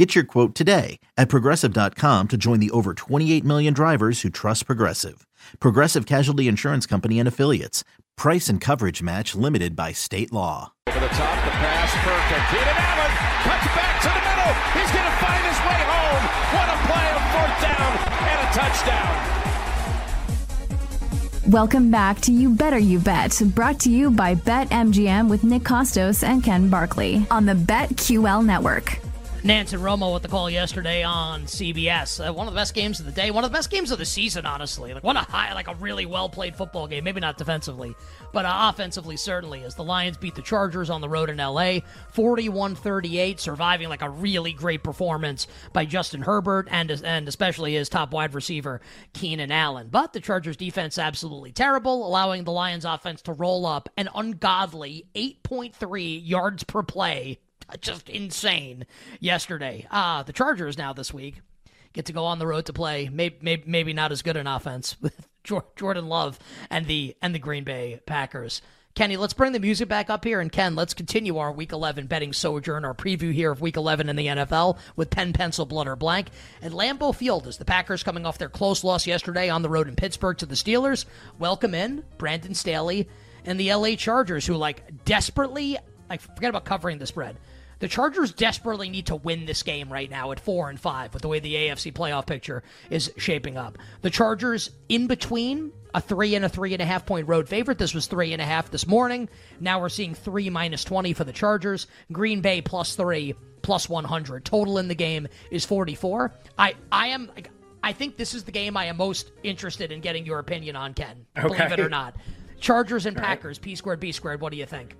Get your quote today at progressive.com to join the over 28 million drivers who trust Progressive. Progressive Casualty Insurance Company and Affiliates. Price and coverage match limited by state law. Over the top, the pass for Keenan Allen. Cuts back to the middle. He's going to find his way home. What a play, a fourth down and a touchdown. Welcome back to You Better You Bet, brought to you by BetMGM with Nick Kostos and Ken Barkley on the BetQL network. Nance and Romo with the call yesterday on CBS. Uh, one of the best games of the day, one of the best games of the season, honestly. Like one a high, like a really well played football game. Maybe not defensively, but uh, offensively certainly. As the Lions beat the Chargers on the road in LA, 41-38, surviving like a really great performance by Justin Herbert and and especially his top wide receiver Keenan Allen. But the Chargers defense absolutely terrible, allowing the Lions offense to roll up an ungodly 8.3 yards per play just insane yesterday. Uh, the Chargers now this week get to go on the road to play. Maybe, maybe, maybe not as good an offense with Jordan Love and the and the Green Bay Packers. Kenny, let's bring the music back up here. And Ken, let's continue our Week 11 betting sojourn, our preview here of Week 11 in the NFL with pen, pencil, blood, or blank. At Lambeau Field, as the Packers coming off their close loss yesterday on the road in Pittsburgh to the Steelers, welcome in Brandon Staley and the LA Chargers, who like desperately, like forget about covering the spread. The Chargers desperately need to win this game right now at four and five with the way the AFC playoff picture is shaping up. The Chargers in between a three and a three and a half point road favorite. This was three and a half this morning. Now we're seeing three minus 20 for the Chargers. Green Bay plus three, plus 100. Total in the game is 44. I, I am. I think this is the game I am most interested in getting your opinion on, Ken. Okay. Believe it or not. Chargers and Packers, P squared, B squared. What do you think?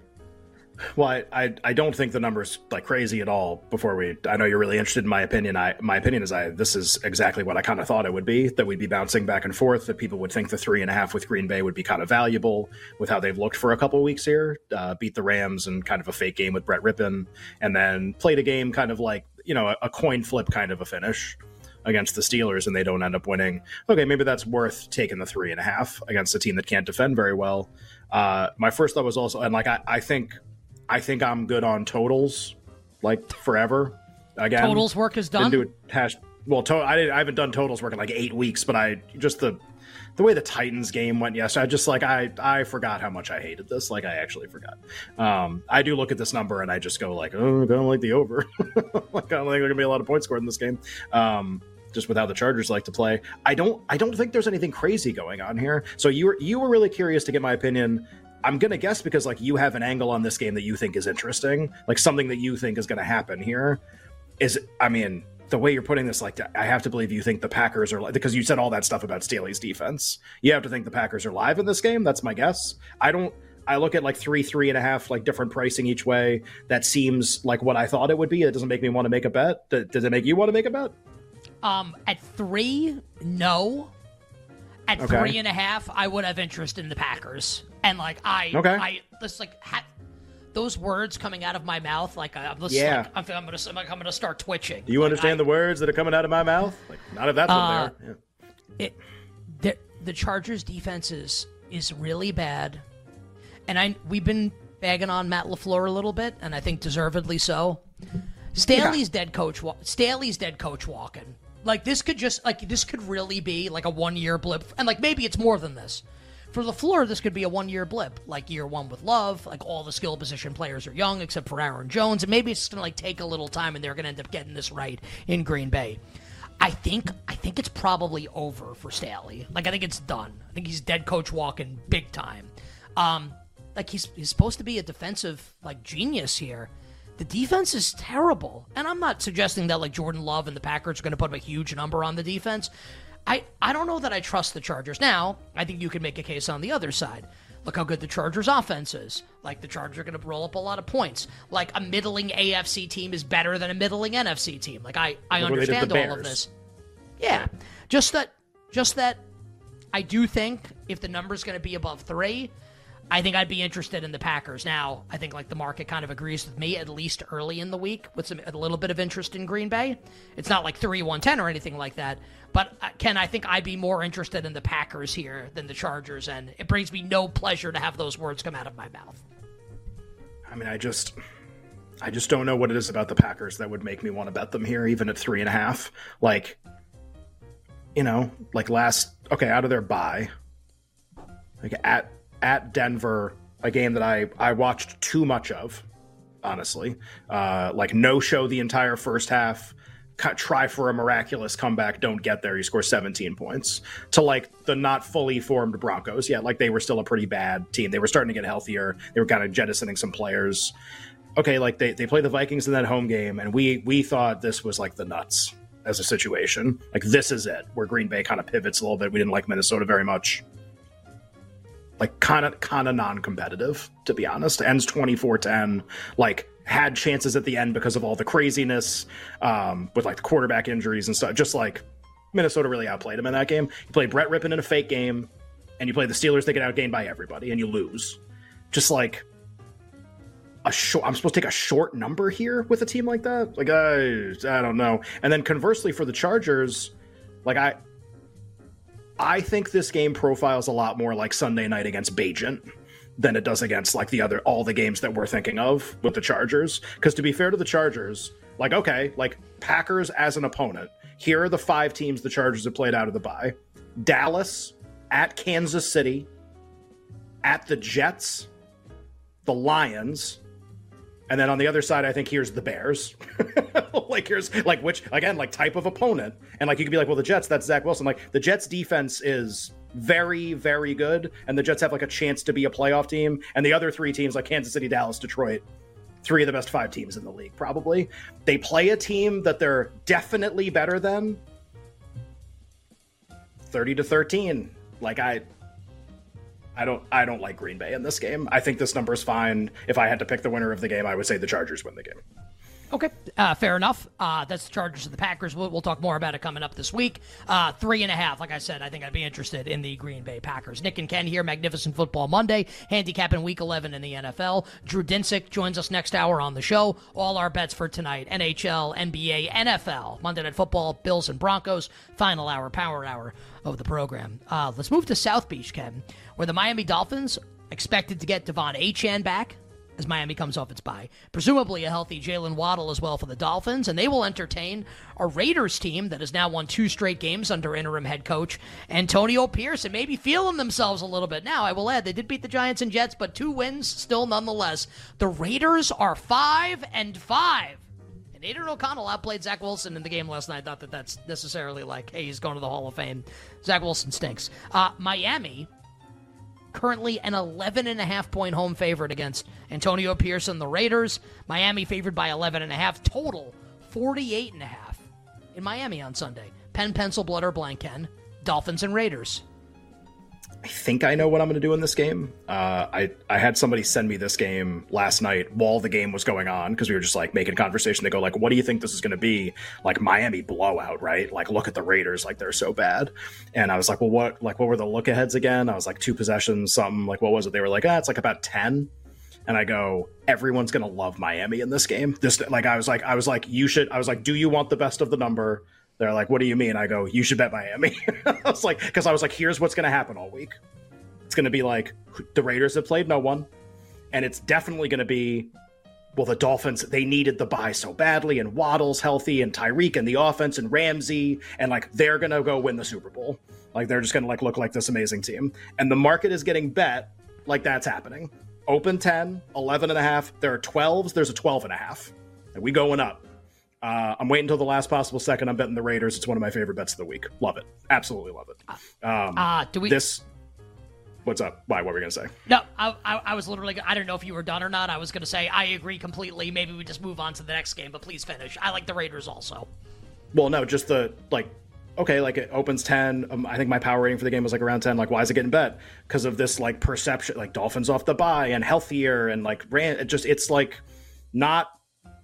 Well, I, I, I don't think the number's like crazy at all. Before we, I know you're really interested in my opinion. I my opinion is I this is exactly what I kind of thought it would be. That we'd be bouncing back and forth. That people would think the three and a half with Green Bay would be kind of valuable with how they've looked for a couple weeks here. Uh, beat the Rams and kind of a fake game with Brett Rypien, and then played a game kind of like you know a, a coin flip kind of a finish against the Steelers and they don't end up winning. Okay, maybe that's worth taking the three and a half against a team that can't defend very well. Uh, my first thought was also, and like I, I think I think I'm good on totals, like forever. Again, totals work is done. Didn't do a hash. Well, to, I, I haven't done totals work in like eight weeks, but I just the the way the Titans game went yesterday, I just like I I forgot how much I hated this. Like I actually forgot. Um, I do look at this number and I just go like, oh, I don't like the over. like I don't think there's gonna be a lot of points scored in this game. Um, just with how the Chargers like to play. I don't I don't think there's anything crazy going on here. So you were you were really curious to get my opinion I'm gonna guess because like you have an angle on this game that you think is interesting, like something that you think is gonna happen here. Is I mean, the way you're putting this, like I have to believe you think the Packers are because you said all that stuff about Staley's defense. You have to think the Packers are live in this game. That's my guess. I don't. I look at like three, three and a half, like different pricing each way. That seems like what I thought it would be. It doesn't make me want to make a bet. Does it make you want to make a bet? Um, at three, no. At okay. three and a half, I would have interest in the Packers. And like I, okay. I just like ha- those words coming out of my mouth. Like I'm just yeah. like I'm, I'm, gonna I'm gonna start twitching. Do you like, understand I, the words that are coming out of my mouth? Like not if that's uh, what they are. Yeah. It, the, the Chargers defense is is really bad, and I we've been bagging on Matt LaFleur a little bit, and I think deservedly so. Staley's yeah. dead coach. Staley's dead coach walking. Like this could just like this could really be like a one year blip, and like maybe it's more than this. For LaFleur, this could be a one year blip, like year one with Love. Like all the skill position players are young except for Aaron Jones, and maybe it's gonna like take a little time, and they're gonna end up getting this right in Green Bay. I think I think it's probably over for Staley. Like I think it's done. I think he's dead coach walking big time. Um, like he's he's supposed to be a defensive like genius here. The defense is terrible. And I'm not suggesting that like Jordan Love and the Packers are going to put a huge number on the defense. I, I don't know that I trust the Chargers. Now, I think you can make a case on the other side. Look how good the Chargers offense is. Like the Chargers are going to roll up a lot of points. Like a middling AFC team is better than a middling NFC team. Like I, I understand all of this. Yeah. Just that just that I do think if the number's going to be above three, I think I'd be interested in the Packers. Now, I think like the market kind of agrees with me, at least early in the week, with some a little bit of interest in Green Bay. It's not like three one ten or anything like that. But uh, Ken, I think I'd be more interested in the Packers here than the Chargers, and it brings me no pleasure to have those words come out of my mouth. I mean, I just, I just don't know what it is about the Packers that would make me want to bet them here, even at three and a half. Like, you know, like last, okay, out of their bye, like at at Denver, a game that I I watched too much of, honestly. Uh, like no show the entire first half. Try for a miraculous comeback, don't get there. You score 17 points to like the not fully formed Broncos. Yeah, like they were still a pretty bad team. They were starting to get healthier. They were kind of jettisoning some players. Okay, like they, they play the Vikings in that home game, and we we thought this was like the nuts as a situation. Like this is it, where Green Bay kind of pivots a little bit. We didn't like Minnesota very much like kind of kind of non-competitive to be honest. Ends 24-10 like had chances at the end because of all the craziness um, with like the quarterback injuries and stuff. Just like minnesota really outplayed him in that game. You play brett rypien in a fake game and you play the steelers they get outgained by everybody and you lose. Just like a short i'm supposed to take a short number here with a team like that? Like i don't know. And then conversely for the chargers like i I think this game profiles a lot more like Sunday night against Bagent than it does against like the other all the games that we're thinking of with the Chargers. Because to be fair to the Chargers, like okay, like Packers as an opponent, here are the five teams the Chargers have played out of the bye: Dallas, at Kansas City, at the Jets, the Lions, and then on the other side, I think here's the Bears. like here's like which again like type of opponent, and like you could be like, well, the Jets, that's Zach Wilson. Like the Jets defense is very very good, and the Jets have like a chance to be a playoff team, and the other three teams like Kansas City, Dallas, Detroit. Three of the best five teams in the league, probably. They play a team that they're definitely better than. 30 to 13. Like, I, I don't I don't like Green Bay in this game. I think this number is fine. If I had to pick the winner of the game, I would say the Chargers win the game. Okay, uh, fair enough. Uh, that's the Chargers and the Packers. We'll, we'll, talk more about it coming up this week. Uh, three and a half. Like I said, I think I'd be interested in the Green Bay Packers. Nick and Ken here, Magnificent Football Monday, handicapping Week 11 in the NFL. Drew Dinsick joins us next hour on the show. All our bets for tonight: NHL, NBA, NFL, Monday Night Football, Bills and Broncos. Final hour, power hour of the program. Uh, let's move to South Beach, Ken, where the Miami Dolphins expected to get De'Von Achane back as Miami comes off its bye. Presumably a healthy Jalen Waddle as well for the Dolphins, and they will entertain a Raiders team that has now won two straight games under interim head coach Antonio Pierce and maybe feeling themselves a little bit. Now, I will add, they did beat the Giants and Jets, but two wins still nonetheless. The Raiders are five and five. And Aidan O'Connell outplayed Zach Wilson in the game last night. Not that that's necessarily like, hey, he's going to the Hall of Fame. Zach Wilson stinks. Uh, Miami currently an 11 and a half point home favorite against Antonio and the Raiders. Miami favored by 11 and a half total 48 and a half in Miami on Sunday. Pen, pencil, blood, or blank, Ken. Dolphins and Raiders. I think I know what I'm going to do in this game. Uh, I I had somebody send me this game last night while the game was going on because we were just like making conversation. They go like, "What do you think this is going to be?" Like Miami blowout, right? Like look at the Raiders, like they're so bad. And I was like, "Well, what like what were the look aheads again?" I was like, two possessions, something. Like what was it? They were like, "Ah, it's like about 10. And I go, everyone's gonna love Miami in this game. This like I was like I was like you should. I was like, do you want the best of the number? They're like, what do you mean? I go, you should bet Miami. I was like, because I was like, here's what's going to happen all week. It's going to be like the Raiders have played no one, and it's definitely going to be well, the Dolphins, they needed the bye so badly, and Waddle's healthy, and Tyreek and the offense, and Ramsey, and like they're gonna go win the Super Bowl. Like they're just gonna like look like this amazing team. And the market is getting bet like that's happening. Open 10, 11 and a half. There are 12s, there's a 12 and a half. And we going up. Uh, I'm waiting until the last possible second. I'm betting the Raiders. It's one of my favorite bets of the week. Love it. Absolutely love it. Um, uh, do we this What's up? Why? What were we gonna say? No, I, I, I, was literally. I don't know if you were done or not. I was gonna say I agree completely. Maybe we just move on to the next game, but please finish. I like the Raiders also. Well, no, just the like. Okay, like it opens ten. Um, I think my power rating for the game was like around ten. Like, why is it getting bet? Because of this like perception, like Dolphins off the bye and healthier and like ran. It just it's like not.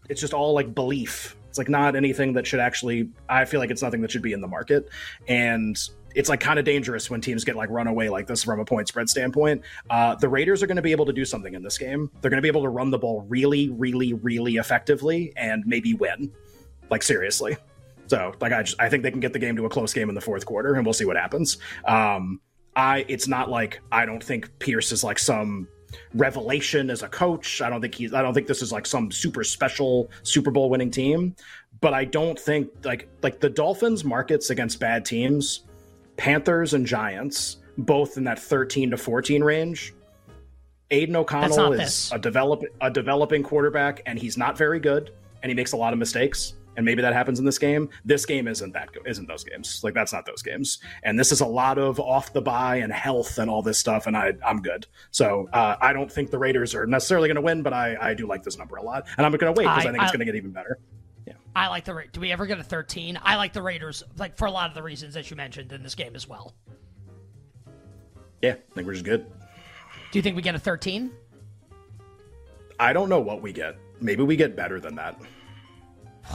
It's just all like belief It's like not anything that should actually. I feel like it's nothing that should be in the market, and it's like kind of dangerous when teams get like run away like this from a point spread standpoint. Uh, the Raiders are going to be able to do something in this game. They're going to be able to run the ball really, really, really effectively and maybe win. Like seriously. So like I just I think they can get the game to a close game in the fourth quarter and we'll see what happens. Um, I it's not like I don't think Pierce is like some revelation as a coach. I don't think he's I don't think this is like some super special Super Bowl winning team, but I don't think like like the Dolphins markets against bad teams Panthers and Giants, both in that 13 to 14 range. Aidan O'Connell is this. a develop a developing quarterback, and he's not very good, and he makes a lot of mistakes. And maybe that happens in this game. This game isn't that isn't those games. Like that's not those games. And this is a lot of off the bye and health and all this stuff. And I I'm good. So uh, I don't think the Raiders are necessarily going to win, but I I do like this number a lot, and I'm going to wait because I, I, think it's going to get even better. Yeah. I like the. Do we ever get a 13? I like the Raiders, like for a lot of the reasons that you mentioned in this game as well. Yeah, I think we're just good. Do you think we get a 13? I don't know what we get. Maybe we get better than that.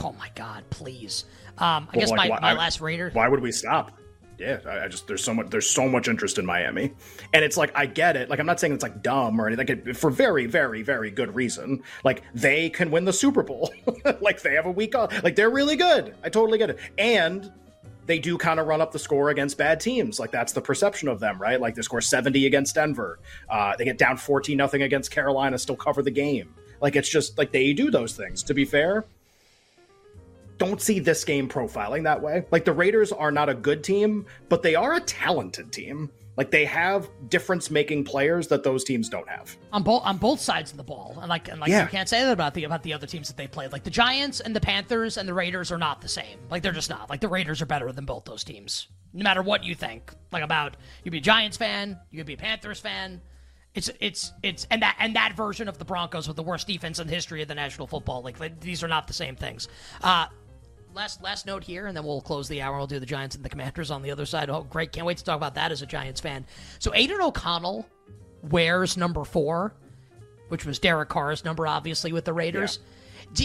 Oh my God! Please. Um, I well, guess like, my, why, my last Raider. Why would we stop? yeah, I, I, just there's so much there's so much interest in Miami, and it's like I get it. Like I'm not saying it's like dumb or anything. Like, for very very very good reason. Like they can win the Super Bowl. like they have a week off. Like they're really good. I totally get it. And they do kind of run up the score against bad teams. Like that's the perception of them, right? Like they score 70 against Denver. Uh, they get down 14 nothing against Carolina, still cover the game. Like it's just like they do those things. To be fair, don't see this game profiling that way. Like the Raiders are not a good team, but they are a talented team. Like they have difference making players that those teams don't have on both on both sides of the ball. And like and like yeah. you can't say that about the about the other teams that they played. Like the Giants and the Panthers and the Raiders are not the same. Like they're just not. Like the Raiders are better than both those teams. No matter what you think. Like about you'd be a Giants fan, you could be a Panthers fan. It's it's it's and that and that version of the Broncos with the worst defense in the history of the National Football League. Like, these are not the same things. Uh, last last note here, and then we'll close the hour. We'll do the Giants and the Commanders on the other side. Oh, great! Can't wait to talk about that as a Giants fan. So Aidan O'Connell wears number four, which was Derek Carr's number, obviously with the Raiders. Yeah. Do,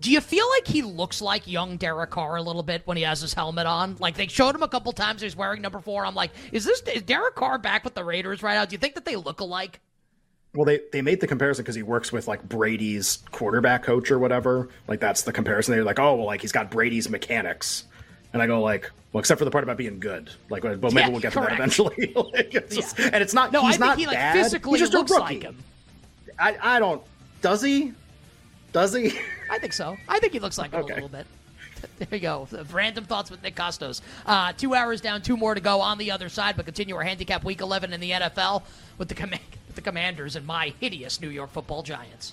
do you feel like he looks like young Derek Carr a little bit when he has his helmet on? Like they showed him a couple times he's wearing number four. I'm like, is this is Derek Carr back with the Raiders right now? Do you think that they look alike? Well, they, they made the comparison because he works with like Brady's quarterback coach or whatever. Like that's the comparison. They're like, oh, well, like he's got Brady's mechanics, and I go like, well, except for the part about being good. Like, well, maybe yeah, we'll get correct. to that eventually. like, it's just. And it's not. No, he's I not he like bad. physically he's just looks like him. I I don't. Does he? Does he? I think so. I think he looks like him okay. a little bit. There you go. Random thoughts with Nick Kostos. Uh, two hours down, two more to go on the other side, but continue our handicap week 11 in the NFL with the command the Commanders and my hideous New York football Giants.